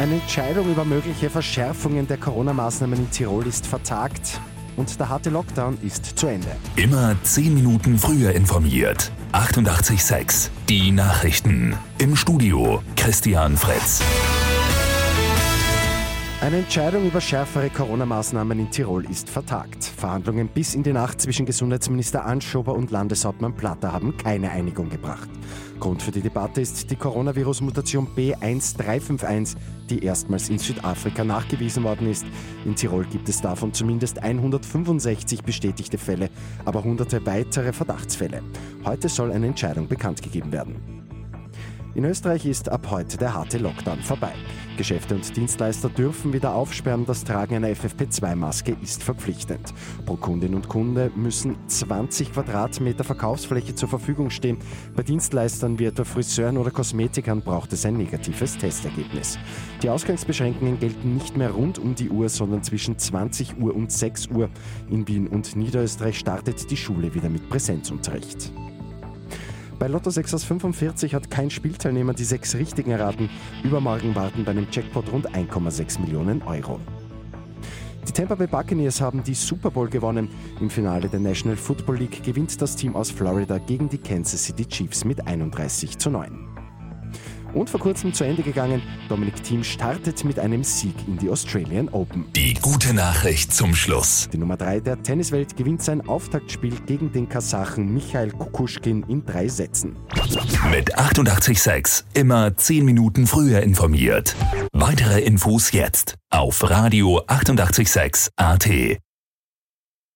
Eine Entscheidung über mögliche Verschärfungen der Corona-Maßnahmen in Tirol ist vertagt und der harte Lockdown ist zu Ende. Immer 10 Minuten früher informiert. 88.6 Die Nachrichten. Im Studio Christian Fritz. Eine Entscheidung über schärfere Corona-Maßnahmen in Tirol ist vertagt. Verhandlungen bis in die Nacht zwischen Gesundheitsminister Anschober und Landeshauptmann Platter haben keine Einigung gebracht. Grund für die Debatte ist die Coronavirus-Mutation B1351, die erstmals in Südafrika nachgewiesen worden ist. In Tirol gibt es davon zumindest 165 bestätigte Fälle, aber hunderte weitere Verdachtsfälle. Heute soll eine Entscheidung bekannt gegeben werden. In Österreich ist ab heute der harte Lockdown vorbei. Geschäfte und Dienstleister dürfen wieder aufsperren. Das Tragen einer FFP2-Maske ist verpflichtend. Pro Kundin und Kunde müssen 20 Quadratmeter Verkaufsfläche zur Verfügung stehen. Bei Dienstleistern wie etwa Friseuren oder Kosmetikern braucht es ein negatives Testergebnis. Die Ausgangsbeschränkungen gelten nicht mehr rund um die Uhr, sondern zwischen 20 Uhr und 6 Uhr. In Wien und Niederösterreich startet die Schule wieder mit Präsenzunterricht. Bei Lotto 6 aus 45 hat kein Spielteilnehmer die sechs richtigen erraten. Übermorgen warten bei einem Jackpot rund 1,6 Millionen Euro. Die Tampa Bay Buccaneers haben die Super Bowl gewonnen. Im Finale der National Football League gewinnt das Team aus Florida gegen die Kansas City Chiefs mit 31 zu 9. Und vor kurzem zu Ende gegangen, Dominik Thiem startet mit einem Sieg in die Australian Open. Die gute Nachricht zum Schluss. Die Nummer 3 der Tenniswelt gewinnt sein Auftaktspiel gegen den Kasachen Michael Kukuschkin in drei Sätzen. Mit 886 immer 10 Minuten früher informiert. Weitere Infos jetzt auf Radio 886 AT.